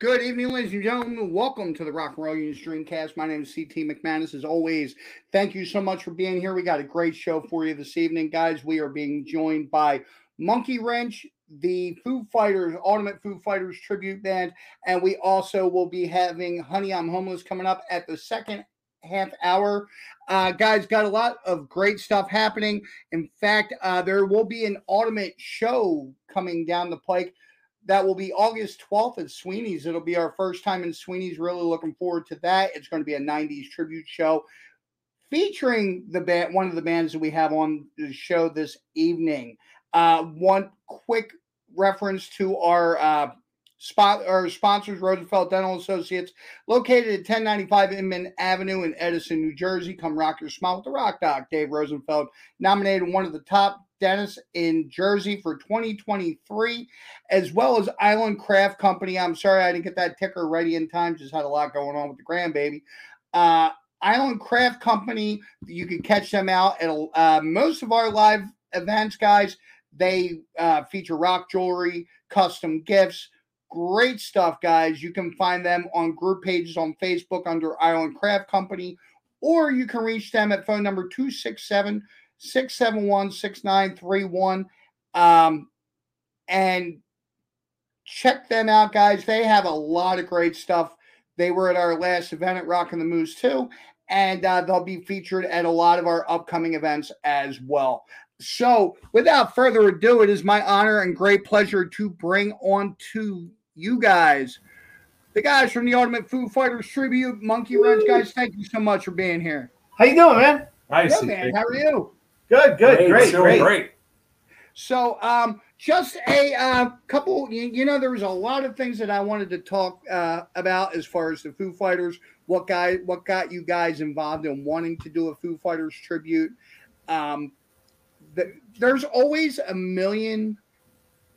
Good evening, ladies and gentlemen. Welcome to the Rock and Roll Union Streamcast. My name is CT McManus. As always, thank you so much for being here. We got a great show for you this evening, guys. We are being joined by Monkey Wrench, the Foo Fighters, Ultimate Foo Fighters tribute band, and we also will be having Honey I'm Homeless coming up at the second half hour. Uh, guys, got a lot of great stuff happening. In fact, uh, there will be an Ultimate show coming down the pike that will be August 12th at Sweeney's. It'll be our first time in Sweeney's. Really looking forward to that. It's going to be a 90s tribute show featuring the band, one of the bands that we have on the show this evening. Uh, one quick reference to our uh, spot our sponsors, Rosenfeld Dental Associates, located at 1095 Inman Avenue in Edison, New Jersey. Come rock your smile with the Rock Doc. Dave Rosenfeld nominated one of the top dentists in Jersey for 2023, as well as Island Craft Company. I'm sorry I didn't get that ticker ready in time. Just had a lot going on with the grandbaby. Uh, Island Craft Company, you can catch them out at uh, most of our live events, guys. They uh, feature rock jewelry, custom gifts, great stuff, guys. You can find them on group pages on Facebook under Island Craft Company, or you can reach them at phone number 267- 671 6931. Um, and check them out, guys. They have a lot of great stuff. They were at our last event at Rock and the Moose, too. And uh, they'll be featured at a lot of our upcoming events as well. So, without further ado, it is my honor and great pleasure to bring on to you guys the guys from the Ultimate Foo Fighters Tribute, Monkey Wrench. Guys, thank you so much for being here. How you doing, man? Nice. Good, man. How are you? Good, good, great, great, great. great. So, um, just a uh, couple, you, you, know, there was a lot of things that I wanted to talk uh, about as far as the Foo Fighters. What guy, what got you guys involved in wanting to do a Foo Fighters tribute? Um, the, there's always a million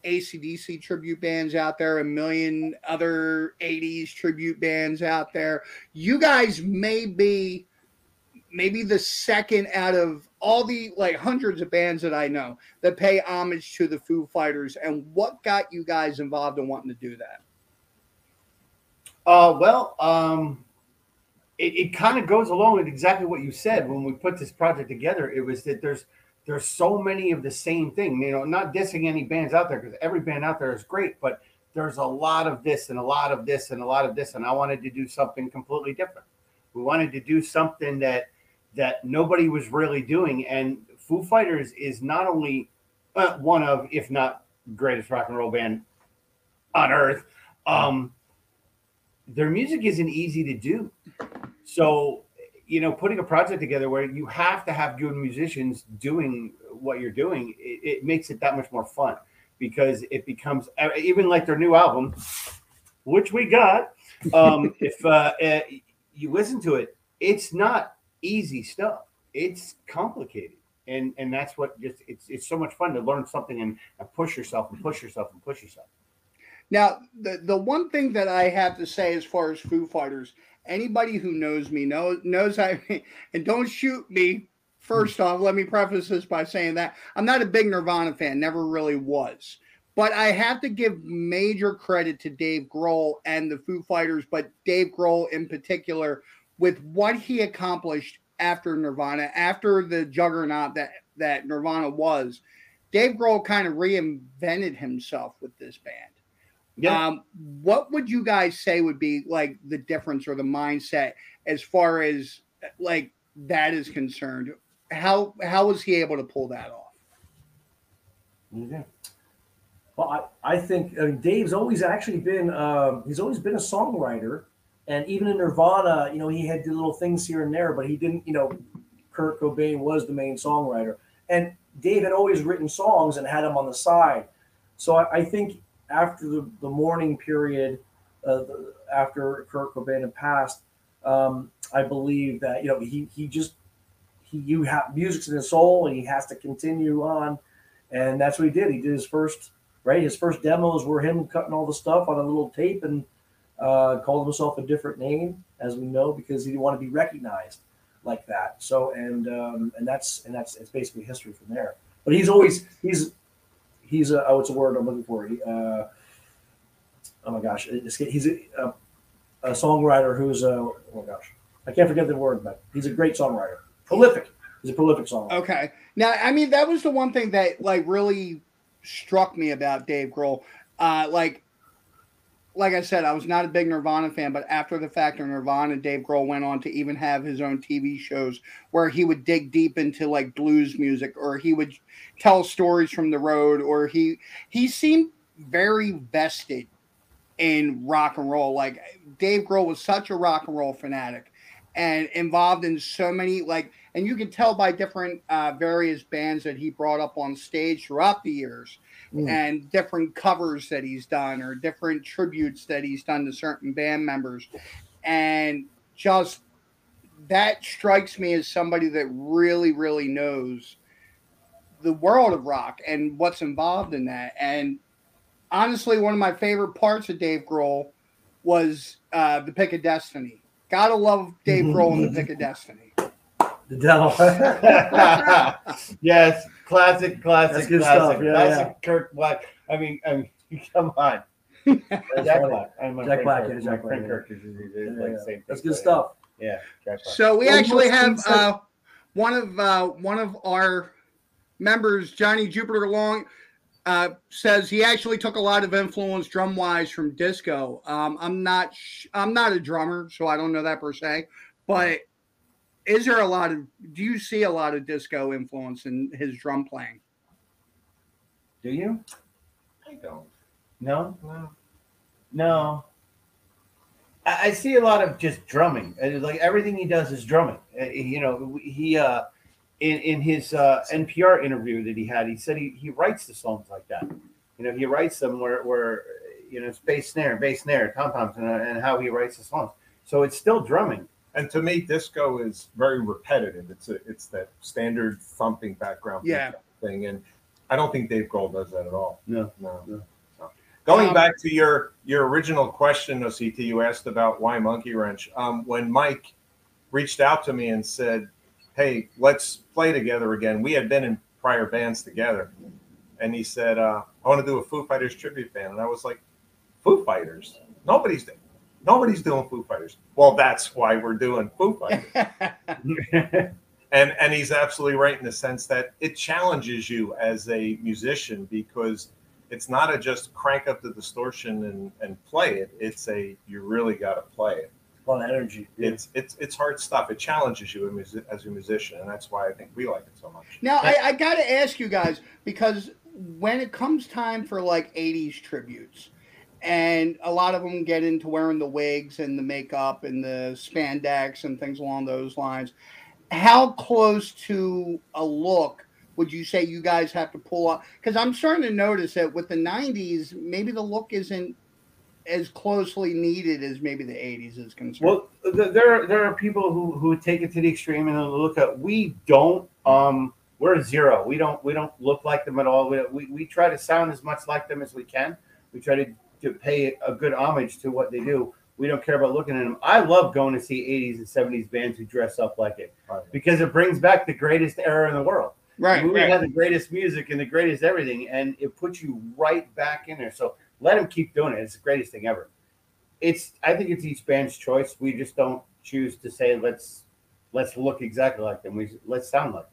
ACDC tribute bands out there, a million other 80s tribute bands out there. You guys may be maybe the second out of all the like hundreds of bands that I know that pay homage to the Foo Fighters. And what got you guys involved in wanting to do that? Uh, well, um, it, it kind of goes along with exactly what you said when we put this project together. It was that there's there's so many of the same thing. You know, not dissing any bands out there because every band out there is great, but there's a lot of this and a lot of this and a lot of this, and I wanted to do something completely different. We wanted to do something that that nobody was really doing. And Foo Fighters is not only uh, one of, if not greatest rock and roll band on earth, um, their music isn't easy to do. So, you know, putting a project together where you have to have good musicians doing what you're doing, it, it makes it that much more fun because it becomes even like their new album, which we got. Um, if uh, uh, you listen to it, it's not easy stuff. It's complicated. And and that's what just it's it's so much fun to learn something and, and push yourself and push yourself and push yourself. Now, the the one thing that I have to say as far as Foo Fighters, anybody who knows me knows knows I and don't shoot me. First off, let me preface this by saying that I'm not a big Nirvana fan, never really was. But I have to give major credit to Dave Grohl and the Foo Fighters, but Dave Grohl in particular with what he accomplished after Nirvana, after the juggernaut that that Nirvana was, Dave Grohl kind of reinvented himself with this band. Yeah. Um, what would you guys say would be like the difference or the mindset as far as like that is concerned? How how was he able to pull that off? Yeah. Well, I, I think I mean, Dave's always actually been uh, he's always been a songwriter and even in Nirvana, you know, he had little things here and there, but he didn't, you know, Kurt Cobain was the main songwriter. And Dave had always written songs and had them on the side. So I, I think after the, the mourning period, uh, after Kurt Cobain had passed, um, I believe that, you know, he, he just, he, you have music's in his soul and he has to continue on. And that's what he did. He did his first, right? His first demos were him cutting all the stuff on a little tape and uh, called himself a different name, as we know, because he didn't want to be recognized like that. So, and um, and that's and that's it's basically history from there. But he's always he's he's a oh, what's a word I'm looking for? He, uh, oh my gosh, it's, he's a, a, a songwriter who's a oh my gosh, I can't forget the word, but he's a great songwriter, prolific. He's a prolific songwriter. Okay. Now, I mean, that was the one thing that like really struck me about Dave Grohl. Uh, like, like I said, I was not a big Nirvana fan, but after the fact of Nirvana, Dave Grohl went on to even have his own TV shows where he would dig deep into like blues music, or he would tell stories from the road, or he he seemed very vested in rock and roll. Like Dave Grohl was such a rock and roll fanatic and involved in so many like and you can tell by different uh, various bands that he brought up on stage throughout the years mm. and different covers that he's done or different tributes that he's done to certain band members and just that strikes me as somebody that really really knows the world of rock and what's involved in that and honestly one of my favorite parts of dave grohl was uh, the pick of destiny Gotta love Dave Grohl and the Pick of Destiny. The devil. yes, classic, classic, That's good classic, stuff. Yeah, classic. Yeah. Kirk Black. I mean, I mean, come on. Jack Black. I'm Jack Black. Yeah, Jack Black. Kirk is, is, is yeah, like yeah. same That's good stuff. Yeah. So we actually have uh, one of uh, one of our members, Johnny Jupiter Long uh, says he actually took a lot of influence drum wise from disco. Um, I'm not sh- I'm not a drummer, so I don't know that per se. But is there a lot of do you see a lot of disco influence in his drum playing? Do you? I don't. No, no, no. I, I see a lot of just drumming. Like everything he does is drumming. Uh, you know, he uh in in his uh, NPR interview that he had, he said he, he writes the songs like that. You know, he writes them where where you know it's bass snare, bass snare, tom toms, and, and how he writes the songs. So it's still drumming. And to me, disco is very repetitive. It's a it's that standard thumping background yeah. thing, and I don't think Dave Grohl does that at all. No, no. no. Going um, back to your your original question, OCT, you asked about why Monkey Wrench. Um, when Mike reached out to me and said, hey, let's play together again. We had been in prior bands together. And he said, uh, I want to do a Foo Fighters tribute band. And I was like, Foo Fighters? Nobody's nobody's doing Foo Fighters. Well, that's why we're doing Foo Fighters. and and he's absolutely right in the sense that it challenges you as a musician because it's not a just crank up the distortion and, and play it. It's a you really got to play it a lot of energy. It's it's it's hard stuff. It challenges you as a musician, and that's why I think we like it so much. Now, I, I got to ask you guys because when it comes time for like '80s tributes, and a lot of them get into wearing the wigs and the makeup and the spandex and things along those lines. How close to a look would you say you guys have to pull up? Because I'm starting to notice that with the '90s, maybe the look isn't as closely needed as maybe the 80s is concerned. Well, there there are people who who take it to the extreme and look at we don't um we're zero. We don't we don't look like them at all. We, we, we try to sound as much like them as we can. We try to, to pay a good homage to what they do. We don't care about looking at them. I love going to see 80s and 70s bands who dress up like it because it brings back the greatest era in the world. Right. We right. had the greatest music and the greatest everything, and it puts you right back in there. So let them keep doing it. It's the greatest thing ever. It's I think it's each band's choice. We just don't choose to say let's let's look exactly like them. We let's sound like them.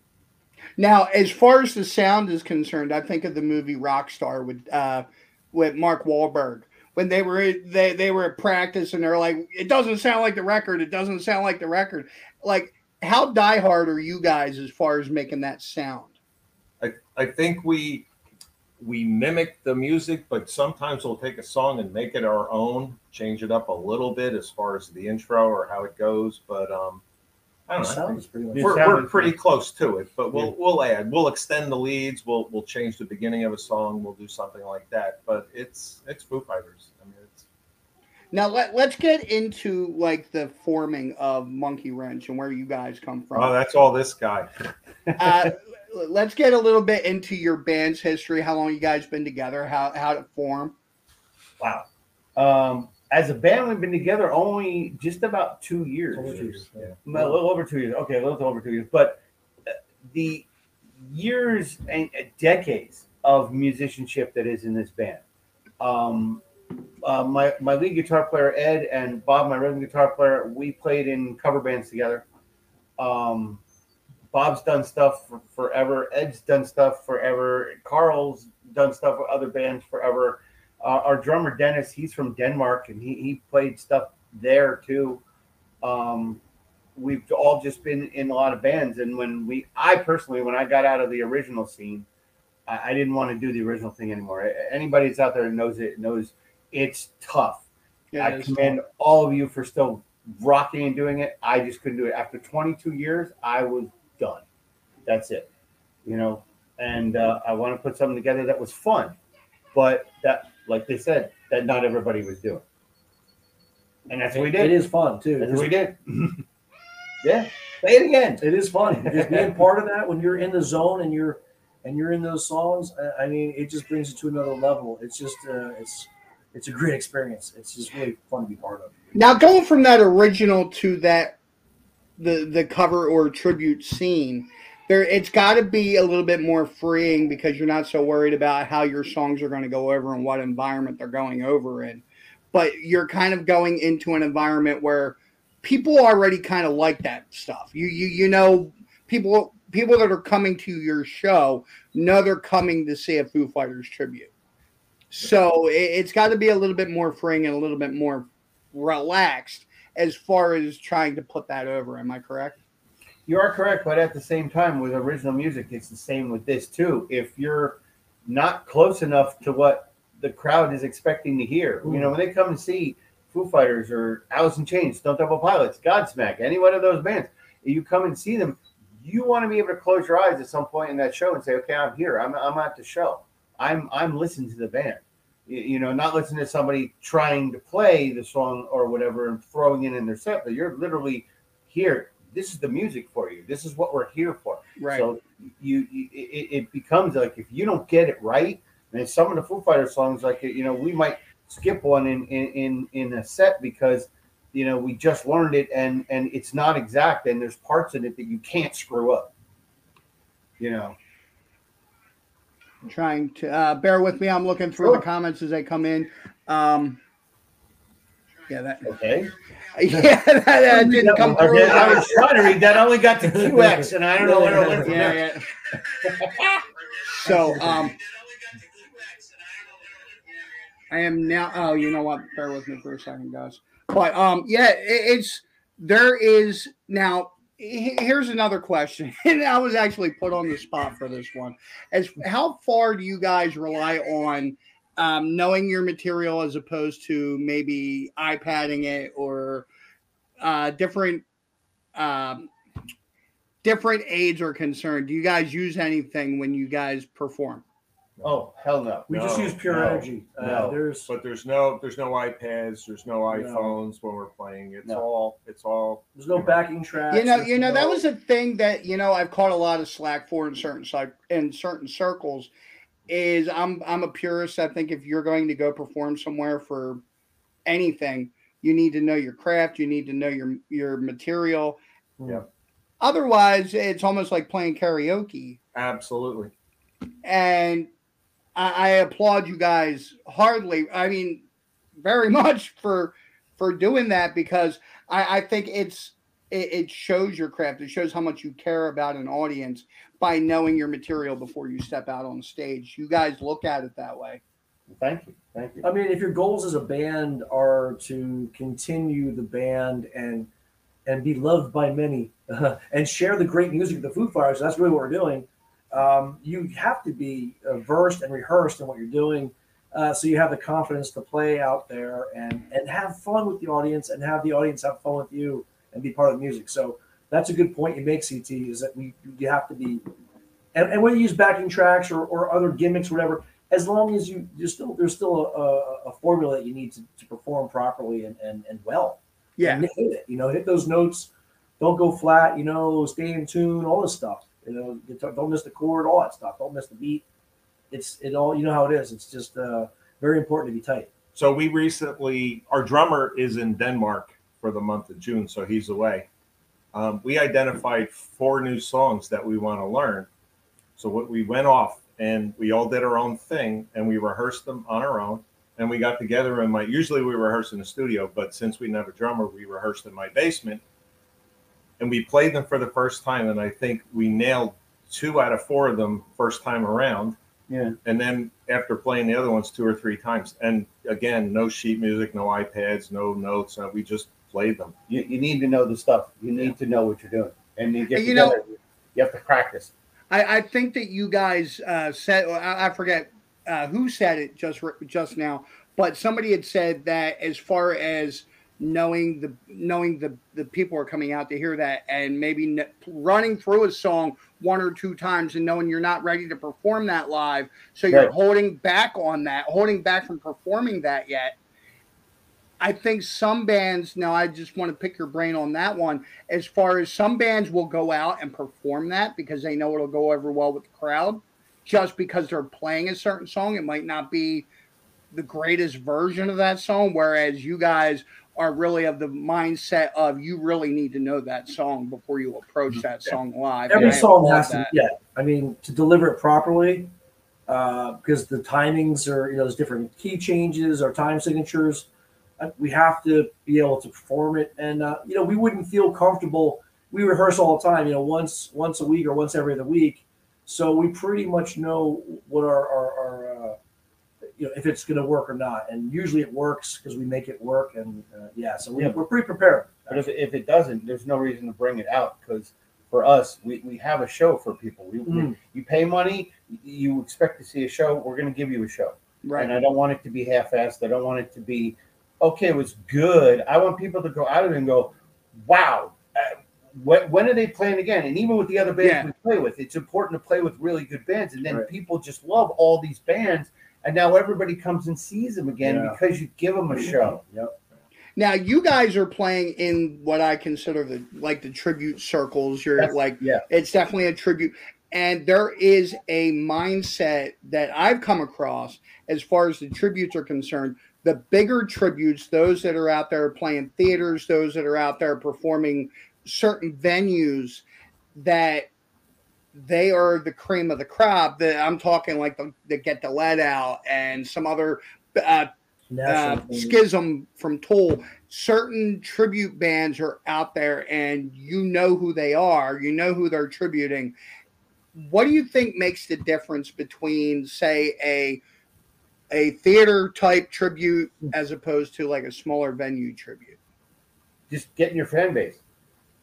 Now, as far as the sound is concerned, I think of the movie Rockstar with uh, with Mark Wahlberg when they were they they were at practice and they're like, it doesn't sound like the record. It doesn't sound like the record. Like, how diehard are you guys as far as making that sound? I I think we we mimic the music, but sometimes we'll take a song and make it our own, change it up a little bit as far as the intro or how it goes. But um, I don't know. Pretty we're, we're pretty close to it, but we'll yeah. we'll add, we'll extend the leads, we'll we'll change the beginning of a song, we'll do something like that. But it's it's Foo Fighters. I mean, it's now let, let's get into like the forming of Monkey Wrench and where you guys come from. Oh, that's all this guy. uh, let's get a little bit into your band's history. How long you guys been together? How how it form? Wow. Um, as a band, we've been together only just about two years. Over two years. Yeah. A little over two years. Okay, a little over two years. But uh, the years and uh, decades of musicianship that is in this band. Um, uh, my my lead guitar player Ed and Bob, my rhythm guitar player, we played in cover bands together. Um, Bob's done stuff for forever. Ed's done stuff forever. Carl's done stuff with other bands forever. Uh, our drummer Dennis, he's from Denmark, and he he played stuff there too. Um, we've all just been in a lot of bands, and when we, I personally, when I got out of the original scene, I, I didn't want to do the original thing anymore. Anybody that's out there that knows it knows it's tough. Yeah, I commend all of you for still rocking and doing it. I just couldn't do it. After 22 years, I was done. That's it. You know, and uh, I want to put something together that was fun, but that, like they said, that not everybody was doing. And that's what we did. It is fun too. That's what we did. yeah. Say it again. It is fun. Just being part of that when you're in the zone and you're and you're in those songs. I- I mean, it just brings it to another level. It's just uh, it's it's a great experience. It's just really fun to be part of. Now going from that original to that the the cover or tribute scene, there it's got to be a little bit more freeing because you're not so worried about how your songs are going to go over and what environment they're going over in. But you're kind of going into an environment where people already kind of like that stuff. You you you know people people that are coming to your show know they're coming to see a Foo Fighters tribute. So it, it's got to be a little bit more freeing and a little bit more relaxed as far as trying to put that over. Am I correct? You are correct, but at the same time, with original music, it's the same with this too. If you're not close enough to what the crowd is expecting to hear, you know, when they come and see Foo Fighters or Alice in Chains, Stone Temple Pilots, Godsmack, any one of those bands, you come and see them, you want to be able to close your eyes at some point in that show and say, "Okay, I'm here. I'm I'm at the show. I'm I'm listening to the band." You, you know, not listening to somebody trying to play the song or whatever and throwing it in their set, but you're literally here. This is the music for you. This is what we're here for. Right. So you, you it, it becomes like if you don't get it right, and some of the Foo Fighters songs, like you know, we might skip one in in in, in a set because you know we just learned it and and it's not exact, and there's parts in it that you can't screw up. You know. I'm trying to uh, bear with me. I'm looking through the comments as they come in. Um, yeah, that Okay. yeah that, that didn't come through. Okay, I was trying to read that. I only got to QX, and I don't know where it went from there. So um, I am now. Oh, you know what? Bear with me for a second, guys. But um, yeah, it, it's there is now. Here's another question, and I was actually put on the spot for this one. As how far do you guys rely on um, knowing your material as opposed to maybe iPadding it or uh, different um, different aids are concerned? Do you guys use anything when you guys perform? Oh hell no! We just use pure no, energy. Uh, no. There's But there's no there's no iPads, there's no iPhones when we're playing. It's No. all it's all there's no backing tracks. You know, you know that was a thing that you know I've caught a lot of slack for in certain in certain circles. Is I'm I'm a purist. I think if you're going to go perform somewhere for anything, you need to know your craft. You need to know your your material. Yeah. Otherwise, it's almost like playing karaoke. absolutely. And I, I applaud you guys hardly. I mean, very much for for doing that because I, I think it's it, it shows your craft. It shows how much you care about an audience by knowing your material before you step out on stage. You guys look at it that way. Thank you, thank you. I mean, if your goals as a band are to continue the band and and be loved by many and share the great music of the Foo Fighters, that's really what we're doing. Um, you have to be uh, versed and rehearsed in what you're doing, uh, so you have the confidence to play out there and and have fun with the audience and have the audience have fun with you and be part of the music. So that's a good point you make, CT. Is that we you have to be, and, and whether you use backing tracks or, or other gimmicks, whatever, as long as you there's still there's still a, a, a formula that you need to, to perform properly and, and, and well. Yeah. And hit it. You know, hit those notes. Don't go flat. You know, stay in tune. All this stuff. You know, guitar- don't miss the chord. All that stuff. Don't miss the beat. It's it all. You know how it is. It's just uh, very important to be tight. So we recently, our drummer is in Denmark for the month of June, so he's away. Um, we identified four new songs that we want to learn. So what we went off and we all did our own thing and we rehearsed them on our own and we got together in my. Usually we rehearse in the studio, but since we didn't have a drummer, we rehearsed in my basement, and we played them for the first time. And I think we nailed two out of four of them first time around. Yeah. And then after playing the other ones two or three times, and again, no sheet music, no iPads, no notes. Uh, we just played them. You, you need to know the stuff. You need to know what you're doing, and you get And you know- you have to practice. I, I think that you guys uh, said I, I forget uh, who said it just just now, but somebody had said that as far as knowing the knowing the the people are coming out to hear that and maybe n- running through a song one or two times and knowing you're not ready to perform that live, so you're Right. holding back on that, holding back from performing that yet. I think some bands now I just want to pick your brain on that one as far as some bands will go out and perform that because they know it'll go over well with the crowd just because they're playing a certain song it might not be the greatest version of that song whereas you guys are really of the mindset of you really need to know that song before you approach that song live Every song has to, yeah. I mean, to deliver it properly, uh, because the timings are, you know, there's different key changes or time signatures. We have to be able to perform it, and uh, you know, we wouldn't feel comfortable. We rehearse all the time, you know, once once a week or once every other week. So we pretty much know what our our, our uh, you know if it's going to work or not, and usually it works because we make it work, and uh, yeah, so we, Yeah. we're pretty prepared. But if, if it doesn't, there's no reason to bring it out because for us, we, we have a show for people. We, we- Mm. you pay money, you expect to see a show. We're going to give you a show, right and I don't want it to be half-assed. I don't want it to be okay. It was good. I want people to go out of it and go, "Wow." Uh, when, when are they playing again? And even with the other bands Yeah. we play with, it's important to play with really good bands. And then Right. people just love all these bands, and now everybody comes and sees them again Yeah. because you give them a show. Yep. now you guys are playing in what i consider the like the tribute circles you're That's- like yeah. it's definitely a tribute and there is a mindset that i've come across as far as the tributes are concerned the bigger tributes those that are out there playing theaters those that are out there performing certain venues that they are the cream of the crop that i'm talking like the, the Get the Led Out and some other uh, uh, schism from Tool. Certain tribute bands are out there, and you know who they are. You know who they're tributing. What do you think makes the difference between, say, a a theater type tribute as opposed to like a smaller venue tribute? just getting your fan base.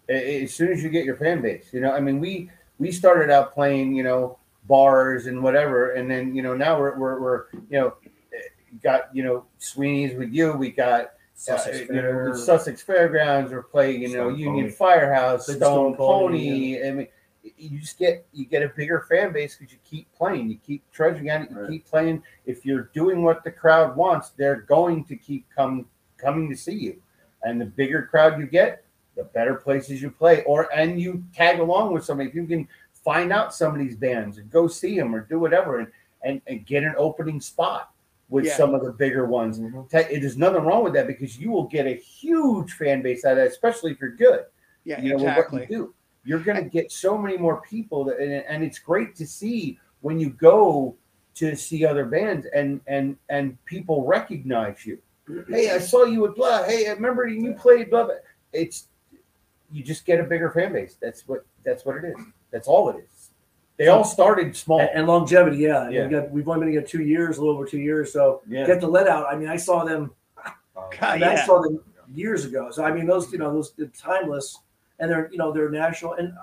A- a- As soon as you get your fan base, you know, I mean, we we started out playing, you know, bars and whatever, and then you know now we're we're, we're you know eh, got you know Sweeney's with you. We got Sussex uh, you know Fair. Sussex Fairgrounds. We're playing, you know, Stone Union Pony. Firehouse, Stone, Stone Pony, Pony. I mean, you just get you get a bigger fan base because you keep playing, you keep trudging at it, you Right. keep playing. If you're doing what the crowd wants, they're going to keep come coming to see you. And the bigger crowd you get, the better places you play. Or and you tag along with somebody. If you can find out some of these bands and go see them or do whatever, and and, and get an opening spot with Yeah. some of the bigger ones. Mm-hmm. Te- There's nothing wrong with that because you will get a huge fan base out of that, especially if you're good. Yeah, You know exactly. what you do. You're going to get so many more people, that, and, and it's great to see when you go to see other bands and and and people recognize you. Hey, I saw you at blah. Hey, I remember you played blah. blah. It's you just get a bigger fan base. That's what that's what it is. That's all it is. They all started small. and, and longevity, yeah. Yeah. We got, we've only been together two years, a little over two years. So Yeah. Get the Led Out. I mean, I saw them. God, I, mean, yeah. I saw them years ago. So I mean, those you know those timeless, and they're you know they're national. And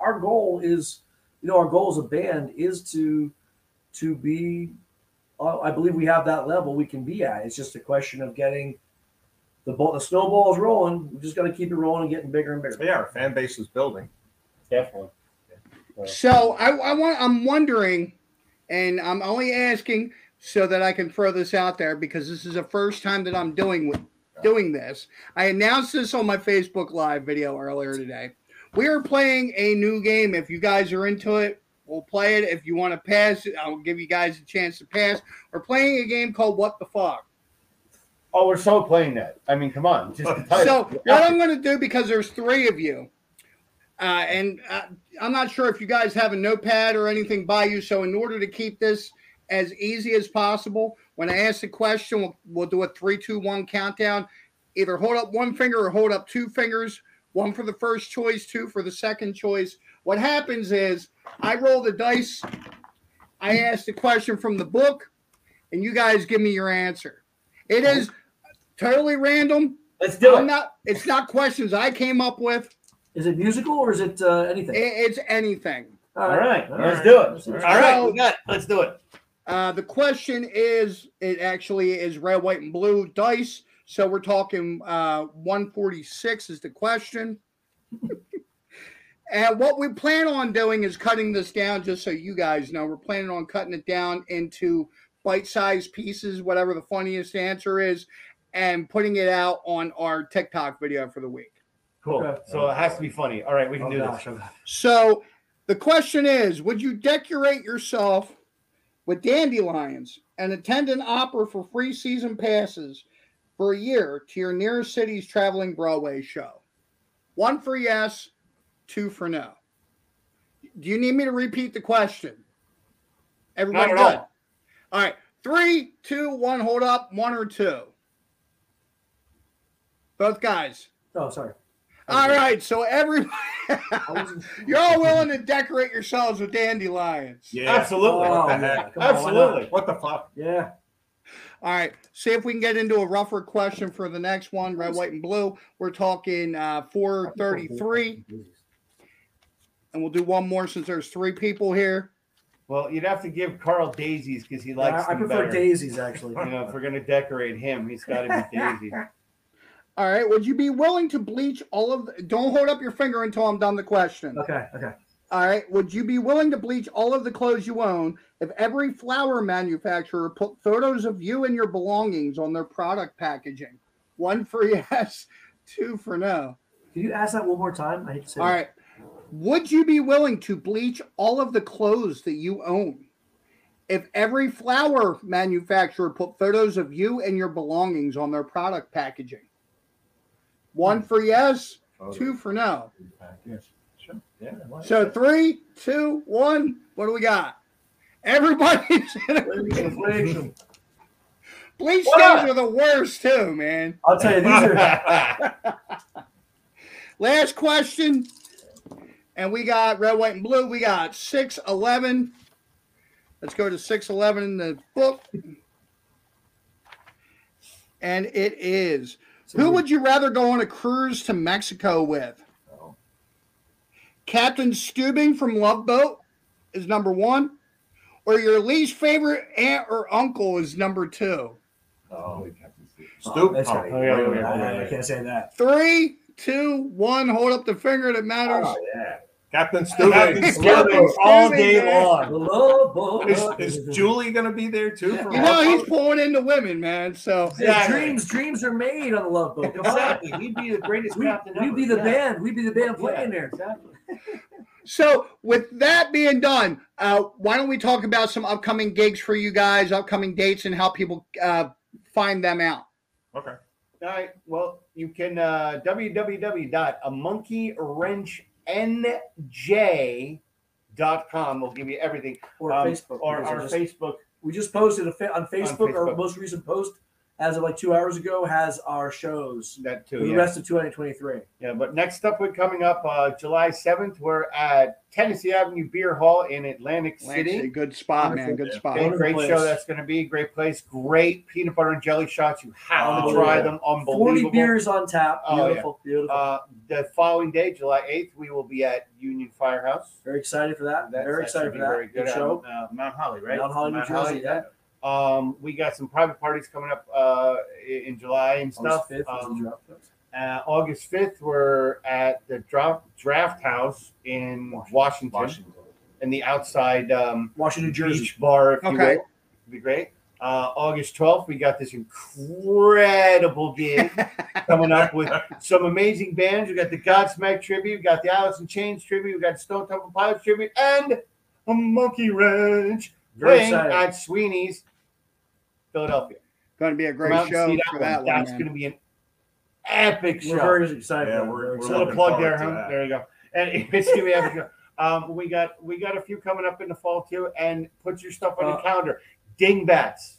our goal is, you know, our goal as a band is to to be. uh, I believe we have that level we can be at. It's just a question of getting the ball. The snowball is rolling. We just got to keep it rolling and getting bigger and bigger. yeah, our fan base is building. Definitely. So I, I want I'm wondering, and I'm only asking so that I can throw this out there because this is the first time that I'm doing with doing this. I announced this on my Facebook Live video earlier today. We are playing a new game. If you guys are into it, we'll play it. If you want to pass, I'll give you guys a chance to pass. We're playing a game called What the Fuck. Oh, we're so playing that. I mean, come on. Just. So what I'm going to do because there's three of you, uh, and uh, I'm not sure if you guys have a notepad or anything by you. So in order to keep this as easy as possible. When I ask the question, we'll, we'll do a three, two, one countdown. Either hold up one finger or hold up two fingers. One for the first choice, two for the second choice. What happens is I roll the dice. I ask the question from the book, and you guys give me your answer. It is totally random. Let's do I'm it. not. It's not questions I came up with. Is it musical or is it uh, anything? It- it's anything. All right, All let's right. do it. Let's do All it. right, we got. It. Let's do it. Uh, the question is, it actually is red, white, and blue dice. So we're talking uh, 146 is the question. and what we plan on doing is cutting this down, just so you guys know. We're planning on cutting it down into bite sized pieces, whatever the funniest answer is, and putting it out on our TikTok video for the week. Cool. Okay. So it has to be funny. All right, we can Oh, do gosh. this. So the question is Would you decorate yourself with dandelions and attend an opera for free season passes for a year to your nearest city's traveling Broadway show? One for yes, two for no. Do you need me to repeat the question? Everybody Not good? all. All right. Three, two, one, hold up. One or two. Both guys. Oh, sorry. All right. So everybody. You're all willing to decorate yourselves with dandelions. Yeah. Absolutely. Oh, What the yeah. heck? On. Absolutely. What the fuck? Yeah. All right. See if we can get into a rougher question for the next one. Red, white, and blue. We're talking uh, 433, and we'll do one more since there's three people here. Well, you'd have to give Carl daisies because he likes I, I them prefer better. daisies actually. You know, if we're gonna decorate him, he's got to be daisy. All right. Would you be willing to bleach all of? The, don't hold up your finger until I'm done the question. Okay. Okay. All right. Would you be willing to bleach all of the clothes you own if every flour manufacturer put photos of you and your belongings on their product packaging? One for yes, two for no. Can you ask that one more time? I hate to say. All that. right. Would you be willing to bleach all of the clothes that you own if every flour manufacturer put photos of you and your belongings on their product packaging? One for yes, two for no. Sure. Yeah. why- So three, two, one. What do we got? Everybody's in a Inflation. bleach stains are the worst too, man. I'll tell you, these are. Last question. And we got red, white, and blue. We got 611. Let's go to 611 in the book. And it is Who would you rather go on a cruise to Mexico with? Oh. Captain Stubing from Love Boat is number one, or your least favorite aunt or uncle is number two. Oh. Stoop. Oh. Oh, yeah, wait, wait, yeah, I, I can't say that. Three, two, one. Hold up the finger that matters. Oh, yeah. Captain Stoop. Captain Captain Stubing all day man. long. The love boat. Is, is Julie going to be there too? For You know he's pulling into women, man. So Yeah, Exactly. dreams, dreams are made on the love boat. Exactly. He'd be the greatest We, captain we'd ever. be the Yeah. band. We'd be the band playing Yeah, there. Exactly. So, with that being done, uh, why don't we talk about some upcoming gigs for you guys, upcoming dates, and how people uh, find them out? Okay. All right. Well, you can uh, www.amonkeywrenchnj.com will give you everything. Or Um, Facebook. Or our just- Facebook. We just posted a fa- on Facebook, Our Facebook. most recent post, as of like two hours ago, has our shows That for too. the Yeah. rest of 2023. yeah. But next up, we're coming up uh, July 7th. We're at Tennessee Avenue Beer Hall in Atlantic Lance, a City. good spot, man. Wonderful. Good spot. Okay, great place. show that's going to be. Great place. Great peanut butter and jelly shots. You have Oh, to try yeah. them. 40 beers on tap. Oh, yeah. Beautiful, beautiful. Uh, the following day, July 8th, we will be at Union Firehouse. very excited for that. That's- very excited for be that. Very good, Good show. Uh, Mount Holly, right? Mount Holly, New Jersey, yeah. Um, we got some private parties coming up uh, in in July and stuff. August 5th is the Um, uh, August 5th, we're at the draft, draft house in Washington, Washington. in the outside um, Washington, New Jersey. beach bar, if you Okay. will. It'd be great. Uh, August 12th, we got this incredible gig coming up with some amazing bands. We got the Godsmack tribute, we got the Alice in Chains tribute, we got the Stone Temple Pilots tribute, and a Monkey Wrench Very playing excited. at Sweeney's, Philadelphia. Going to be a great show see for that that one. one. That's going to be an epic We're show. very excited. Yeah, for that. we're- Very we're A little plug there, huh? that. There you go. And it's going to be epic. Um, we got we got a few coming up in the fall too, and put your stuff on the Uh, calendar. Dingbats,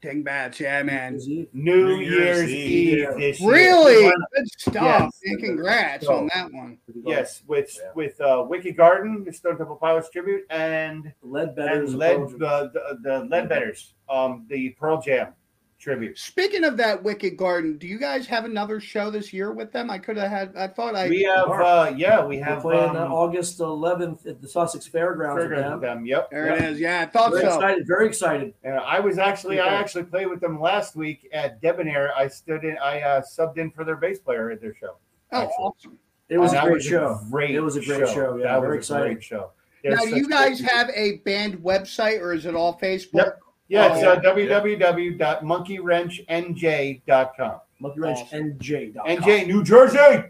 Dingbats, yeah, man. New, New Year's, Year's Eve. Eve. this year. Really Yes. good stuff. Yes. And congrats So- on that one. Yes, with Yeah. with uh, Wicked Garden, the Stone Temple Pilots tribute, and Ledbetter is and a Led the the, the Ledbetters, um, the Pearl Jam tribute. Speaking of that Wicked Garden, do you guys have another show this year with them? I could have had. I thought I. we have uh, yeah, we We're have playing uh, um, August 11th at the Sussex Fairgrounds. with Fairgrounds with them. them. Yep. there it is. Yeah, I thought Very so. excited. Very excited. And I was actually I actually played with them last week at Debonair. I stood in I uh, subbed in for their bass player at their show. Oh, Actually. awesome. It was And a that great show. great It was a great show, yeah, that very was a exciting. great show. Now, do you guys great- have a band website or is it all Facebook? Yep. Yeah, it's Oh, uh, www.monkeywrenchnj.com. Monkey Wrench Awesome. NJ. NJ, New Jersey.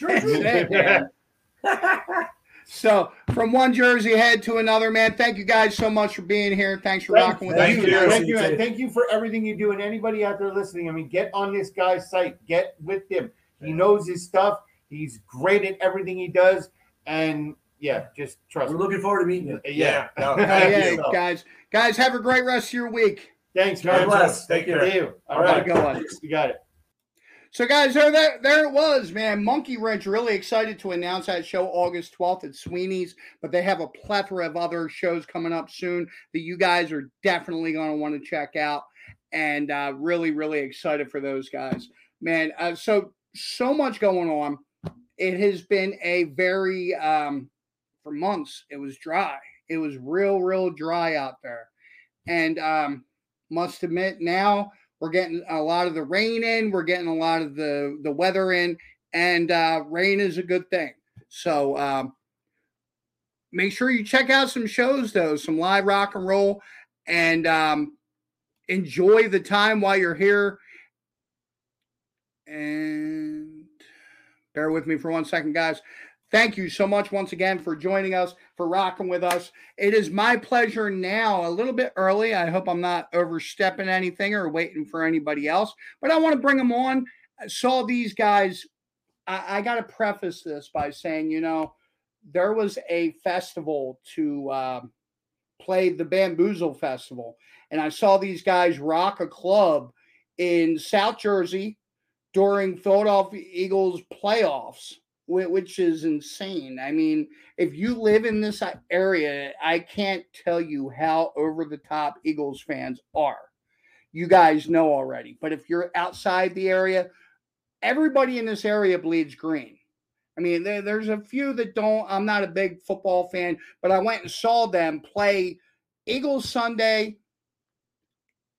That's it. So, from one Jersey head to another, man. Thank you guys so much for being here. Thanks for Thank, rocking with thank us. you, you. thank you, Thank and you. thank you for everything you do. And anybody out there listening, I mean, get on this guy's site, get with him. He knows his stuff. He's great at everything he does, and yeah, just trust We're me. looking forward to meeting you. Yeah, Yeah, no, Thank yeah, guys. Guys, have a great rest of your week. Thanks, God man. bless. Take care. See you. All Have a right, good one. you got it. So, guys, there, there, there it was, man. Monkey Wrench really excited to announce that show August 12th at Sweeney's, but they have a plethora of other shows coming up soon that you guys are definitely going to want to check out. And uh, really, really excited for those guys, man. Uh, so, so much going on. It has been a very, um, for months, it was dry. It was real, real dry out there. And um, must admit, now we're getting a lot of the rain in. We're getting a lot of the the weather in, and uh, rain is a good thing. So um, make sure you check out some shows, though, some live rock and roll, and um, enjoy the time while you're here. And bear with me for one second, guys. Thank you so much once again for joining us, for rocking with us. It is my pleasure now, a little bit early. I hope I'm not overstepping anything or waiting for anybody else, but I want to bring them on. I saw these guys. I, I got to preface this by saying, you know, there was a festival to uh, play the Bamboozle Festival, and I saw these guys rock a club in South Jersey during Philadelphia Eagles playoffs which is insane. I mean, if you live in this uh, area, I can't tell you how over the top Eagles fans are. You guys know already. But if you're outside the area, everybody in this area bleeds green. I mean, there, there's a few that don't. I'm not a big football fan, but I went and saw them play Eagles Sunday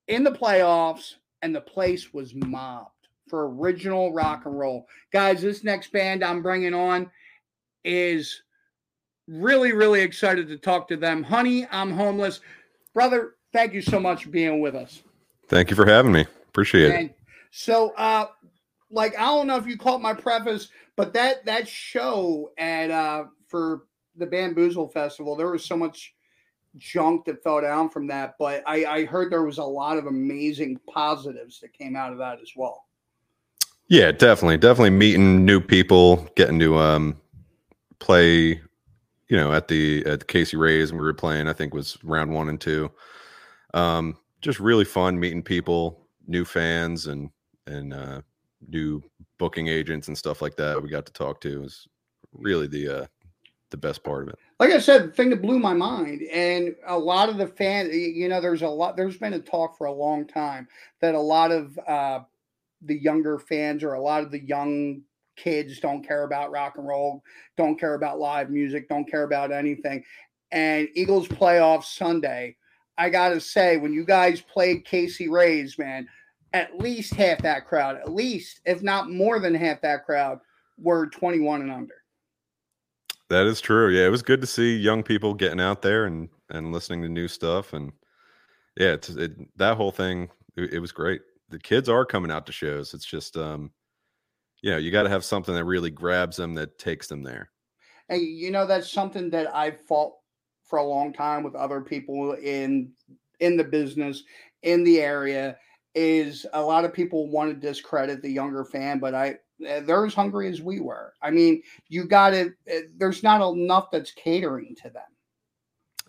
in the playoffs, and the place was mobbed for original rock and roll. Guys, this next band I'm bringing on is really, really excited to talk to them. Honey, I'm homeless. Brother, thank you so much for being with us. Thank you for having me. Appreciate it. So, uh, like, I don't know if you caught my preface, but that that show at uh for the Bamboozle Festival, there was so much junk that fell down from that. But I, I heard there was a lot of amazing positives that came out of that as well. Yeah, definitely, definitely meeting new people, getting to um play, you know, at the at the Casey Rays and we were playing. I think was round one and two. Um, just really fun meeting people, new fans, and and uh, new booking agents and stuff like that. We got to talk to was really the uh, the best part of it. like I said, the thing that blew my mind, and a lot of the fan, you know, there's a lot, there's been a talk for a long time that a lot of uh, the younger fans or a lot of the young kids don't care about rock and roll, don't care about live music, don't care about anything. And Eagles playoff Sunday, I gotta say, when you guys played Casey Rays, man, at least half that crowd, at least if not more than half that crowd, were 21 and under. That is true. Yeah, it was good to see young people getting out there and and listening to new stuff and yeah, it's it, that whole thing. It, it was great. The kids are coming out to shows. It's just um, you know, you got to have something that really grabs them that takes them there. And you know that's something that I've fought for a long time with other people in in the business in the area is a lot of people want to discredit the younger fan, but I eh, they're as hungry as we were. I mean, you got to. Eh, there's not enough that's catering to them.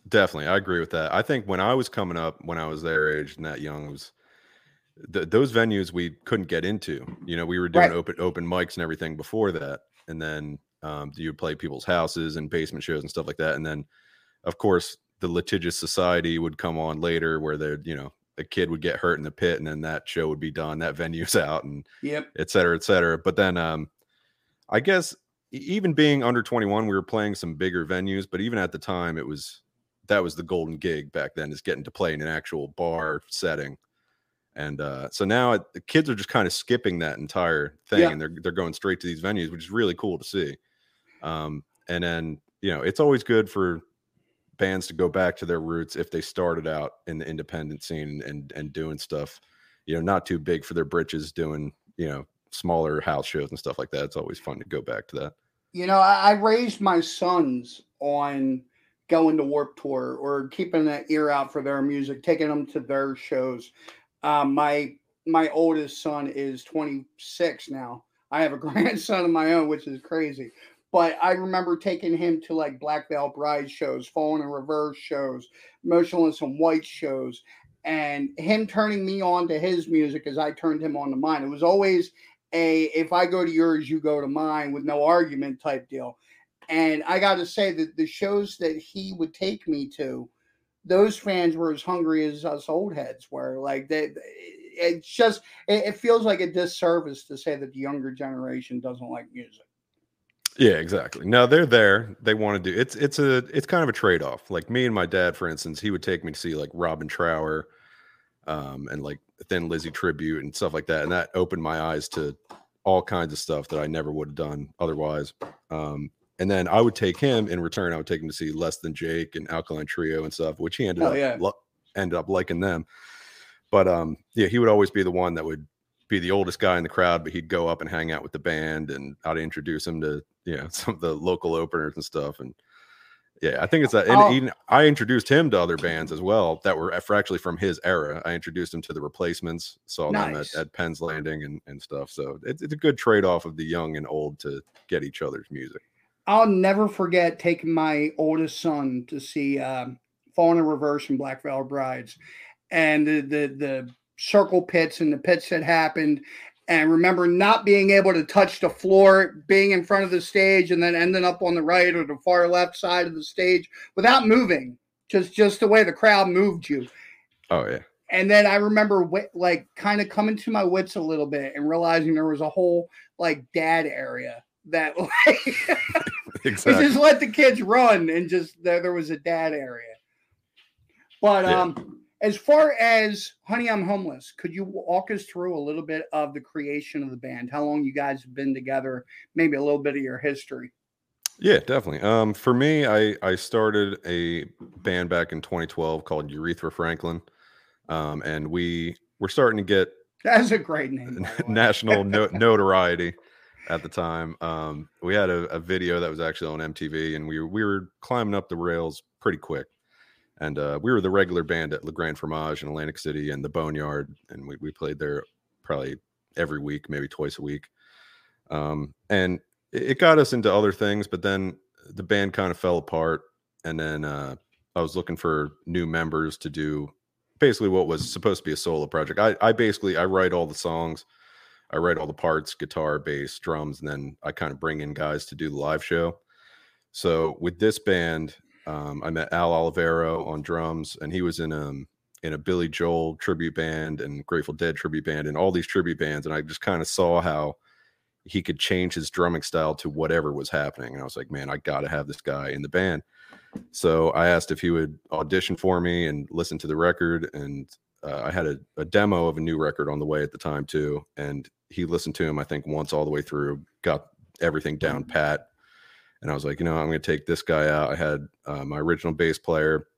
Definitely, I agree with that. I think when I was coming up, when I was their age and that young, was th- those venues we couldn't get into. You know, we were doing Right. open open mics and everything before that, and then um, you would play people's houses and basement shows and stuff like that. And then, of course, the litigious society would come on later, where they, you know, a kid would get hurt in the pit, and then that show would be done, that venue's out, and Yep. et cetera, et cetera. But then, um, I guess even being under 21, we were playing some bigger venues, but even at the time, it was that was the golden gig back then is getting to play in an actual bar setting. And uh, so now it, the kids are just kind of skipping that entire thing Yeah. and they're they're going straight to these venues, which is really cool to see. Um, and then you know it's always good for bands to go back to their roots if they started out in the independent scene and and doing stuff, you know, not too big for their britches, doing you know smaller house shows and stuff like that. It's always fun to go back to that. You know, I, I raised my sons on going to Warped Tour or keeping an ear out for their music, taking them to their shows. Um, my my oldest son is 26 now. I have a grandson of my own, which is crazy. But I remember taking him to like Black Veil Bride shows, Falling in Reverse shows, Motionless in White shows, and him turning me on to his music as I turned him on to mine. It was always a if I go to yours, you go to mine with no argument type deal. And I got to say that the shows that he would take me to, those fans were as hungry as us old heads were. Like they, it's just it, it feels like a disservice to say that the younger generation doesn't like music. Yeah, exactly. No, they're there. They want to do it's it's a it's kind of a trade-off. Like me and my dad, for instance, he would take me to see like Robin Trower um and like Thin Lizzy tribute and stuff like that. And that opened my eyes to all kinds of stuff that I never would have done otherwise. Um and then I would take him in return, I would take him to see Less Than Jake and Alkaline Trio and stuff, which he ended Oh, up yeah. lo- ended up liking them. But um yeah, he would always be the one that would be the oldest guy in the crowd, but he'd go up and hang out with the band and I'd introduce him to you know some of the local openers and stuff. And yeah, I think it's that. And Oh. even, I introduced him to other bands as well that were actually from his era. I introduced him to the Replacements, saw them at, at Penn's Landing and, and stuff. So it's, it's a good trade off of the young and old to get each other's music. I'll never forget taking my oldest son to see um, Falling in Reverse and Black Veil Brides, and the, the the circle pits and the pits that happened, and remember not being able to touch the floor, being in front of the stage, and then ending up on the right or the far left side of the stage without moving, just just the way the crowd moved you. Oh yeah, And then I remember like kind of coming to my wits a little bit and realizing there was a whole like dad area that like we just let the kids run and just there, there was a dad area. But Yeah. um as far as Honey I'm Homeless, could you walk us through a little bit of the creation of the band? How long you guys have been together? Maybe a little bit of your history. Yeah, definitely. Um, for me, I I started a band back in 2012 called Urethra Franklin, um, and we were starting to get That's a great name. way. national no- notoriety at the time. Um, we had a, a video that was actually on MTV, and we we were climbing up the rails pretty quick. And uh, we were the regular band at Le Grand Fromage in Atlantic City and the Boneyard, and we, we played there probably every week, maybe twice a week. Um, and it, it got us into other things, but then the band kind of fell apart. And then uh, I was looking for new members to do basically what was supposed to be a solo project. I, I basically I write all the songs, I write all the parts, guitar, bass, drums, and then I kind of bring in guys to do the live show. So with this band, um, I met Al Olivero on drums, and he was in um in a Billy Joel tribute band and Grateful Dead tribute band and all these tribute bands, and I just kind of saw how he could change his drumming style to whatever was happening. And I was like, man, I got to have this guy in the band. So I asked if he would audition for me and listen to the record. And uh, I had a, a demo of a new record on the way at the time too. And he listened to him, I think, once all the way through, got everything down pat. And I was like, you know, I'm going to take this guy out. I had uh, my original bass player,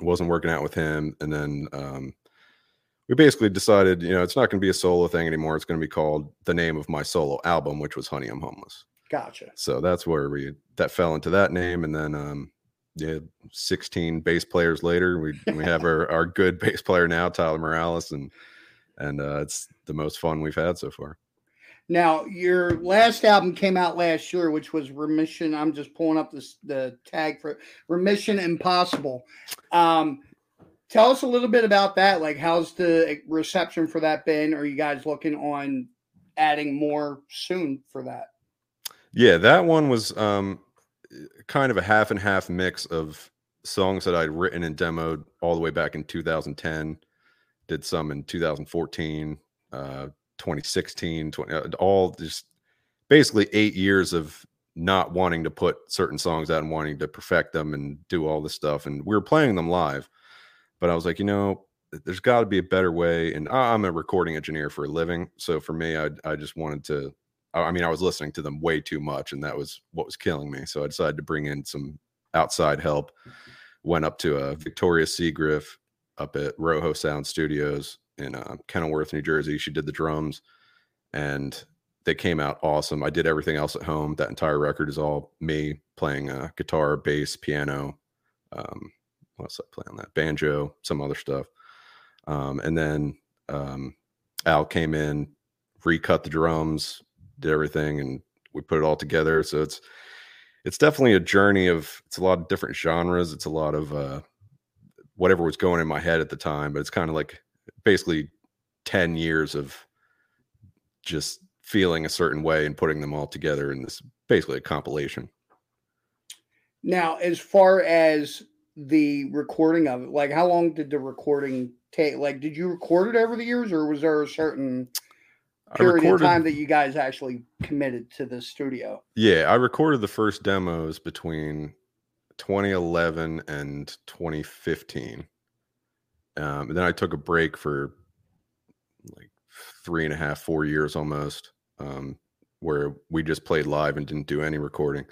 wasn't working out with him. And then um, we basically decided, you know, it's not going to be a solo thing anymore. It's going to be called the name of my solo album, which was Honey I'm Homeless. Gotcha. So that's where we that fell into that name, and then um, yeah, 16 bass players later, we we have our our good bass player now, Tyler Morales, and and uh, it's the most fun we've had so far. Now, your last album came out last year, which was Remission. I'm just pulling up this the tag for Remission Impossible. Um, tell us a little bit about that. Like, how's the reception for that been? Are you guys looking on adding more soon for that? Yeah, that one was um, kind of a half and half mix of songs that I'd written and demoed all the way back in 2010. Did some in 2014, uh, 2016, 20, uh, all just basically eight years of not wanting to put certain songs out and wanting to perfect them and do all this stuff. And we were playing them live, but I was like, you know, there's got to be a better way. And I'm a recording engineer for a living, so for me, I I just wanted to. I mean, I was listening to them way too much, and that was what was killing me. So I decided to bring in some outside help. Went up to a uh, Victoria Seagriff up at Rojo Sound Studios in uh, Kenilworth, New Jersey. She did the drums, and they came out awesome. I did everything else at home. That entire record is all me playing uh, guitar, bass, piano. Um, what else I play on that? Banjo, some other stuff. Um, and then um, Al came in, recut the drums, did everything, and we put it all together. So it's it's definitely a journey of it's a lot of different genres. It's a lot of uh, whatever was going in my head at the time, but it's kind of like basically 10 years of just feeling a certain way and putting them all together in this basically a compilation. Now, as far as the recording of it, like how long did the recording take? Like, did you record it over the years, or was there a certain period recorded, of time that you guys actually committed to the studio? Yeah, I recorded the first demos between 2011 and 2015. Um, and then I took a break for like three and a half, four years almost, um, where we just played live and didn't do any recording.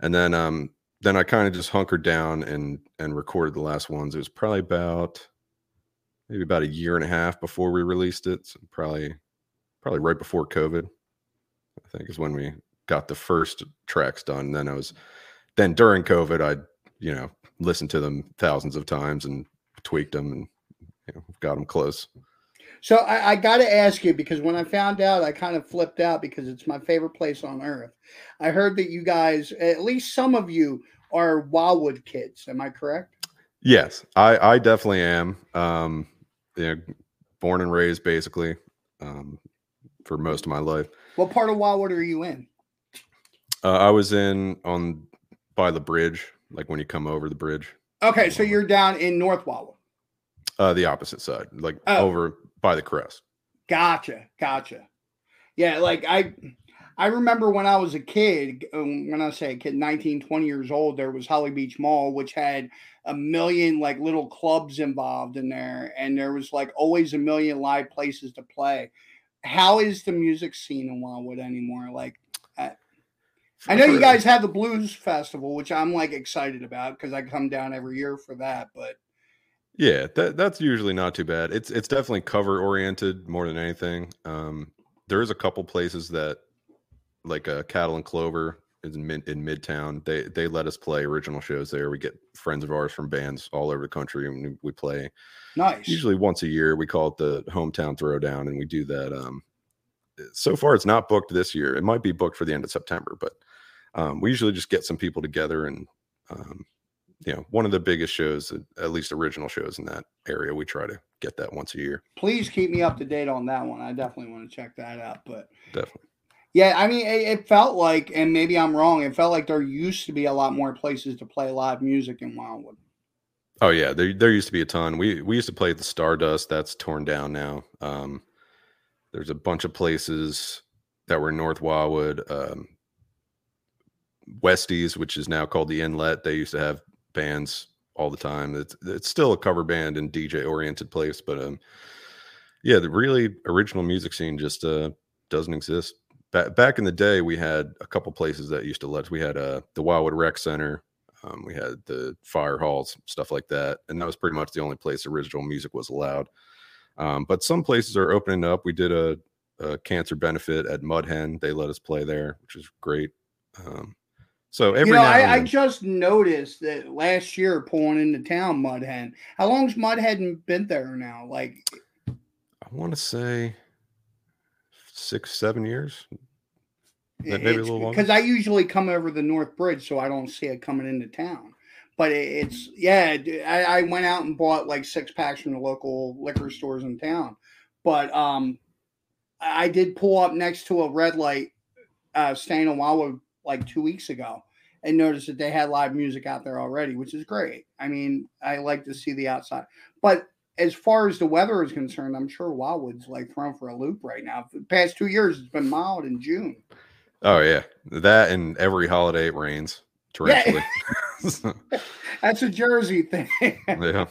And then, um, then I kind of just hunkered down and and recorded the last ones. It was probably about maybe about a year and a half before we released it. So probably probably right before COVID. I think is when we got the first tracks done. And then I was then during COVID, I you know listened to them thousands of times and tweaked them and you know, got them close. So I, I got to ask you because when I found out, I kind of flipped out because it's my favorite place on earth. I heard that you guys, at least some of you, are Wildwood kids. Am I correct? Yes, I, I definitely am. Um, you know, born and raised basically um, for most of my life. What part of Wildwood are you in? Uh, I was in on by the bridge, like when you come over the bridge. Okay, so you're down in North Wildwood. Uh, the opposite side, like oh. over by the crest. Gotcha, gotcha. Yeah, like I, I remember when I was a kid. Um, when I say a kid, 19, 20 years old, there was Holly Beach Mall, which had a million like little clubs involved in there, and there was like always a million live places to play. How is the music scene in Wildwood anymore? Like, I, I know you guys have the blues festival, which I'm like excited about because I come down every year for that, but yeah, that that's usually not too bad. It's it's definitely cover oriented more than anything. Um, there is a couple places that, like uh, Cattle and Clover, in, in Midtown. They they let us play original shows there. We get friends of ours from bands all over the country, and we play. Nice. Usually once a year, we call it the hometown throwdown, and we do that. Um, so far, it's not booked this year. It might be booked for the end of September, but um, we usually just get some people together and um, you know one of the biggest shows at least original shows in that area we try to get that once a year please keep me up to date on that one i definitely want to check that out but definitely yeah i mean it, it, felt like and maybe i'm wrong it felt like there used to be a lot more places to play live music in wildwood oh yeah there, there used to be a ton we we used to play at the stardust that's torn down now um there's a bunch of places that were north wildwood um Westies, which is now called the Inlet. They used to have bands all the time. It's it's still a cover band and DJ oriented place, but um, yeah, the really original music scene just uh doesn't exist. Back back in the day, we had a couple places that used to let us. We had uh the Wildwood Rec Center, um, we had the fire halls, stuff like that, and that was pretty much the only place original music was allowed. Um, but some places are opening up. We did a, a cancer benefit at Mud Hen. They let us play there, which is great. Um, so every you know, I, I, just noticed that last year pulling into town Mud Hen. How long's Mud Hen been there now? Like I want to say six, seven years. That maybe a little longer. because I usually come over the North Bridge, so I don't see it coming into town. But it, it's yeah, I went out and bought like six packs from the local liquor stores in town. But um, I I did pull up next to a red light, uh, staying in Wildwood like two weeks ago, and noticed that they had live music out there already, which is great. I mean, I like to see the outside, but as far as the weather is concerned, I'm sure Wildwood's like thrown for a loop right now. The past two years, it's been mild in June. Oh yeah, that and every holiday it rains torrentially. That's a Jersey thing. yeah.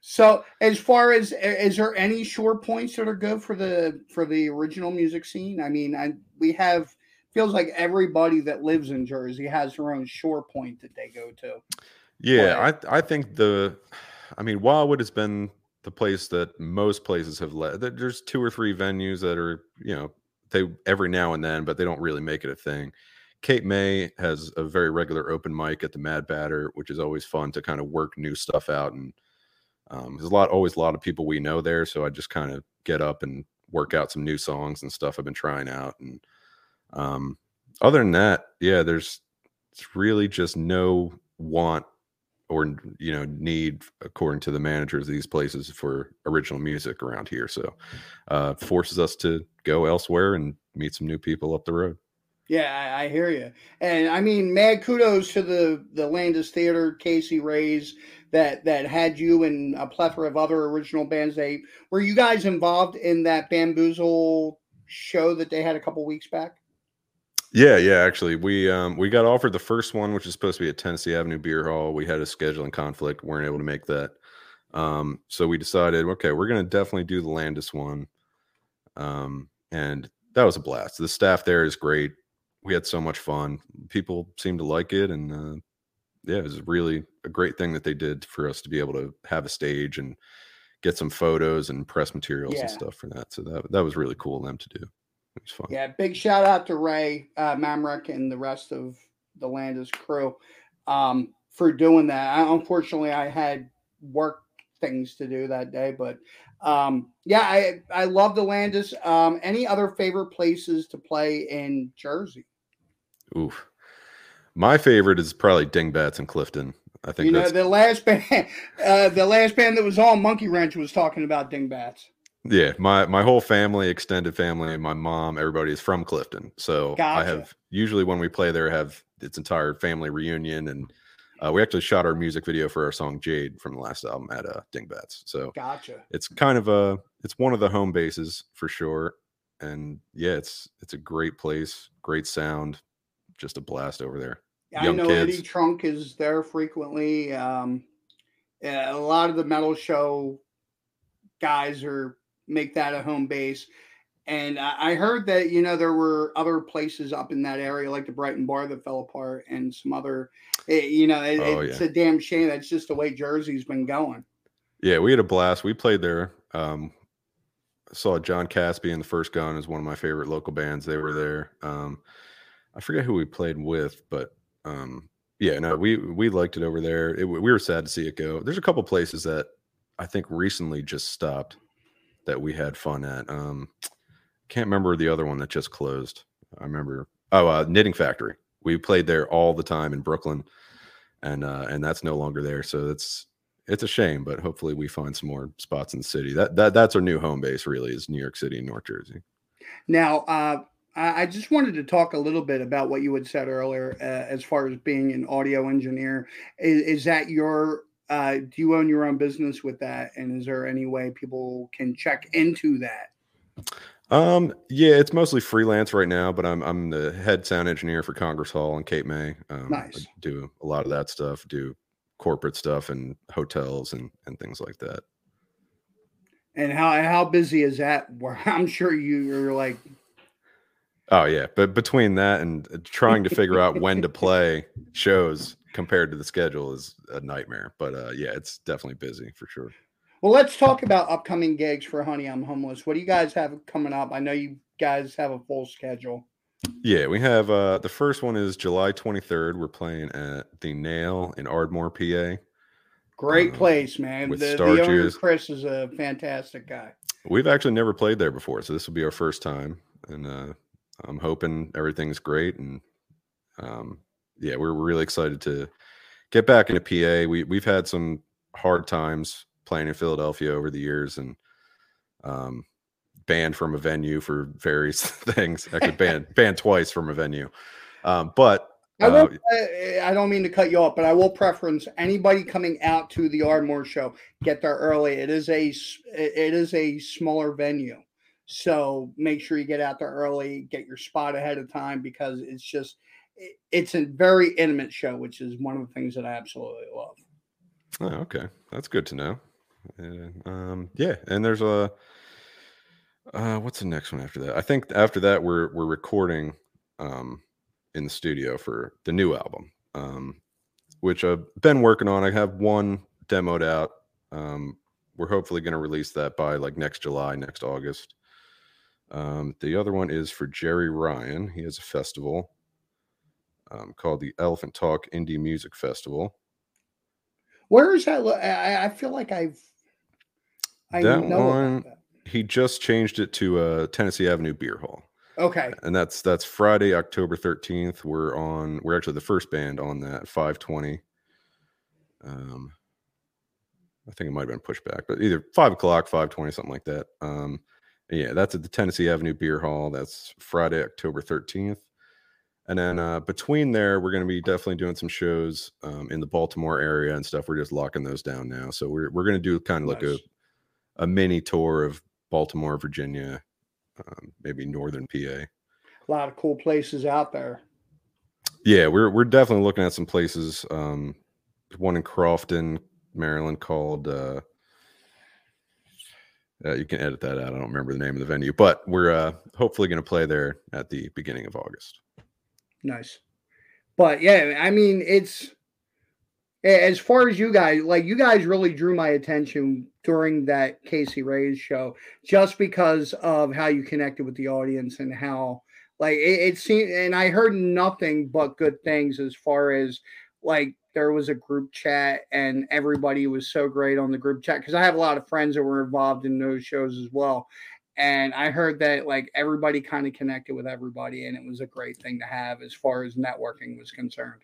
so, as far as is there any shore points that are good for the for the original music scene? I mean, I, we have feels like everybody that lives in Jersey has their own shore point that they go to. Yeah, I I think the, I mean, Wildwood has been the place that most places have led. There's two or three venues that are, you know, they every now and then, but they don't really make it a thing. Cape May has a very regular open mic at the Mad Batter, which is always fun to kind of work new stuff out. And um, there's a lot, always a lot of people we know there, so I just kind of get up and work out some new songs and stuff I've been trying out. And um, other than that, yeah, there's it's really just no want or you know need according to the managers of these places for original music around here so uh forces us to go elsewhere and meet some new people up the road Yeah, I, I hear you, and I mean, mad kudos to the the Landis Theater, Casey Rays, that that had you and a plethora of other original bands. They were you guys involved in that bamboozle show that they had a couple weeks back? Yeah yeah actually we um we got offered the first one which is supposed to be at tennessee avenue beer hall we had a scheduling conflict weren't able to make that um so we decided okay we're gonna definitely do the landis one um and that was a blast the staff there is great we had so much fun people seemed to like it and uh yeah, it was really a great thing that they did for us to be able to have a stage and get some photos and press materials Yeah. and stuff for that. So that that was really cool of them to do. It was fun. Yeah, big shout out to Ray uh, Mamrek and the rest of the Landis crew um, for doing that. I, unfortunately, I had work things to do that day, but um, yeah, I I love the Landis. Um, any other favorite places to play in Jersey? Oof. My favorite is probably Dingbatz and Clifton. I think You know, the last band, uh, the last band that was on Monkey Wrench was talking about Dingbatz. Yeah. My my whole family, extended family, my mom, everybody is from Clifton. So I have usually when we play there have its entire family reunion and uh, we actually shot our music video for our song Jade from the last album at uh, Dingbatz. So Gotcha. it's kind of a it's one of the home bases for sure and yeah it's it's a great place great sound just a blast over there I young know kids. Eddie Trunk is there frequently. Um, yeah, a lot of the metal show guys are make that a home base. And I heard that you know there were other places up in that area, like the Brighton Bar that fell apart, and some other. eh, you know, it- Oh, it's yeah. a damn shame. That's just the way Jersey's been going. yeah we had a blast we played there um saw john caspi and the first gun is one of my favorite local bands they were there um i forget who we played with but um yeah no we we liked it over there it, we were sad to see it go there's a couple places that i think recently just stopped that we had fun at um can't remember the other one that just closed i remember oh uh knitting factory we played there all the time in brooklyn and uh and that's no longer there so it's it's a shame but hopefully we find some more spots in the city that that that's our new home base really is new york city and north jersey Now, uh, I just wanted to talk a little bit about what you had said earlier, uh, as far as being an audio engineer. Is, is that your? Uh, do you own your own business with that? And is there any way people can check into that? Um, yeah, it's mostly freelance right now, but I'm I'm the head sound engineer for Congress Hall in Cape May. Um, I Nice. do a lot of that stuff, do corporate stuff and hotels and and things like that. And how how busy is that? Where I'm sure you, you're like, Oh yeah, but between that and uh, trying to figure out when to play shows compared to the schedule is a nightmare. But uh, yeah, it's definitely busy for sure. well, let's talk about upcoming gigs for Honey I'm Homeless. What do you guys have coming up? I know you guys have a full schedule. Yeah, we have uh the first one is July 23rd. We're playing at the Nail in Ardmore, PA. Great Uh, place, man. with The, the owner. Chris is a fantastic guy. We've actually never played there before, so this will be our first time, and uh, I'm hoping everything's great. And um, yeah, we're really excited to get back into PA. We we've had some hard times playing in Philadelphia over the years, and um, banned from a venue for various things. I could ban banned twice from a venue. Um, but I, will, uh, I, don't mean to cut you off, but I will preference anybody coming out to the Ardmore show get there early. It is a it is a smaller venue, so make sure you get out there early, get your spot ahead of time because it's just it's a very intimate show, which is one of the things that I absolutely love. Oh, okay, that's good to know. Um, yeah, and there's a uh, what's the next one after that? I think after that we're we're recording um, in the studio for the new album, um, which I've been working on. I have one demoed out. Um, we're hopefully going to release that by like next July, next August. Um, the other one is for Jerry Ryan. He has a festival um, called the Elephant Talk Indie Music Festival. Where is that? I, I feel like I've I That know one- that. he just changed it to uh Tennessee Avenue Beer Hall. Okay, And that's that's Friday, October 13th. We're on we're actually the first band on that 520. Um I think it might have been pushed back, but either five o'clock, 520, something like that. Um yeah, that's at the Tennessee Avenue Beer Hall. That's Friday, October 13th. And then uh, between there, we're going to be definitely doing some shows um, in the Baltimore area and stuff. We're just locking those down now. So we're, we're going to do kind of like a a mini tour of Baltimore, Virginia, um, maybe northern PA. a lot of cool places out there. Yeah, we're we're definitely looking at some places. Um, one in Crofton, Maryland, called. Uh, uh, you can edit that out. I don't remember the name of the venue, but we're uh, hopefully going to play there at the beginning of August. Nice. But yeah, I mean, it's as far as you guys, like you guys really drew my attention during that Casey Ray's show just because of how you connected with the audience and how like it, it seemed and I heard nothing but good things as far as like there was a group chat and everybody was so great on the group chat because I have a lot of friends that were involved in those shows as well and I heard that like everybody kind of connected with everybody, and it was a great thing to have as far as networking was concerned.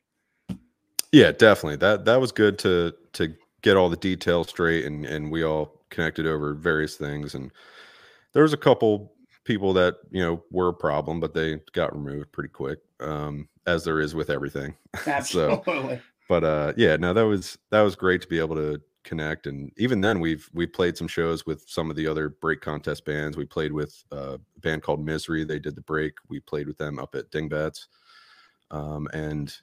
Yeah, definitely. That that was good to to get all the details straight, and and we all connected over various things. And there was a couple people that you know were a problem, but they got removed pretty quick, um, as there is with everything. Absolutely. but uh yeah no that was that was great to be able to connect and even then we've we played some shows with some of the other break contest bands. We played with uh, a band called misery. They did the break. We played with them up at dingbatz. Um and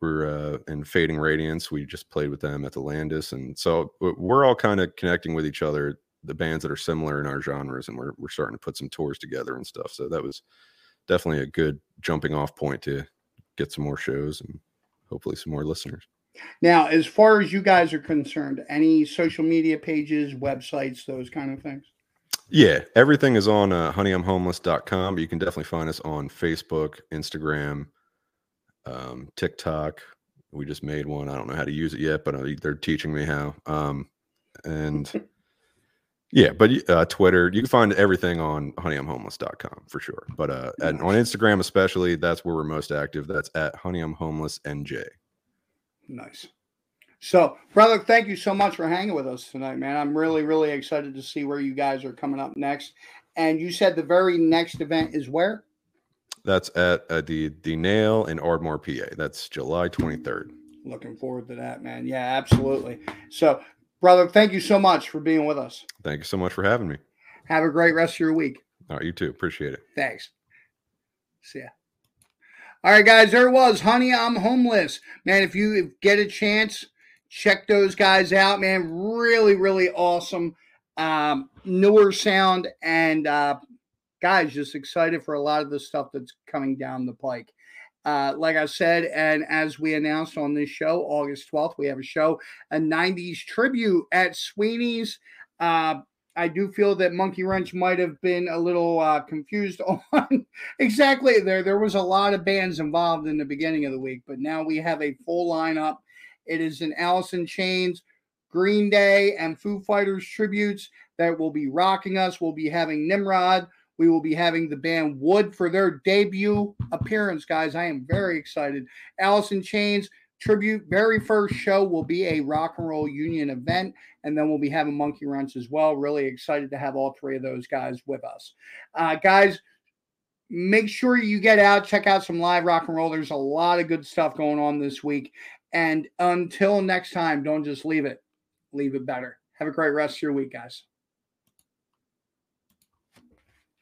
we're uh in fading radiance we just played with them at the landis. And so we're all kind of connecting with each other. The bands that are similar in our genres and we're, we're starting to put some tours together and stuff. So that was definitely a good jumping off point to get some more shows and hopefully some more listeners Now, as far as you guys are concerned, any social media pages, websites, those kind of things? Yeah, everything is on uh, honeyimhomeless.com. But you can definitely find us on Facebook, Instagram, um, TikTok. We just made one. I don't know how to use it yet, but uh, they're teaching me how. Um, and yeah, but uh, Twitter, you can find everything on honeyimhomeless.com for sure. But uh, and on Instagram, especially, that's where we're most active. That's at honeyimhomelessnj. Nice. So, brother, thank you so much for hanging with us tonight, man. I'm really, really excited to see where you guys are coming up next. And you said the very next event is where? That's at uh, the the Nail in Ardmore, PA. That's July 23rd. Looking forward to that, man. Yeah, absolutely. So, brother, thank you so much for being with us. Thank you so much for having me. Have a great rest of your week. All right, you too. Appreciate it. Thanks. See ya. All right, guys, there it was. Honey, I'm homeless. Man, if you get a chance, check those guys out, man. Really, really awesome. Um, newer sound and uh guys, just excited for a lot of the stuff that's coming down the pike. Uh, like I said, and as we announced on this show, August 12th, we have a show, a 90s tribute at Sweeney's. Uh, I do feel that Monkey Wrench might have been a little uh, confused on exactly there. There was a lot of bands involved in the beginning of the week, but now we have a full lineup. It is an Alice in Chains, Green Day, and Foo Fighters tributes that will be rocking us. We'll be having Nimrod. We will be having the band Wood for their debut appearance, guys. I am very excited. Alice in Chains tribute, very first show will be a rock and roll union event. And then we'll be having Monkey Wrench as well. Really excited to have all three of those guys with us. Uh, guys, make sure you get out, check out some live rock and roll. There's a lot of good stuff going on this week. And until next time, don't just leave it, leave it better. Have a great rest of your week, guys.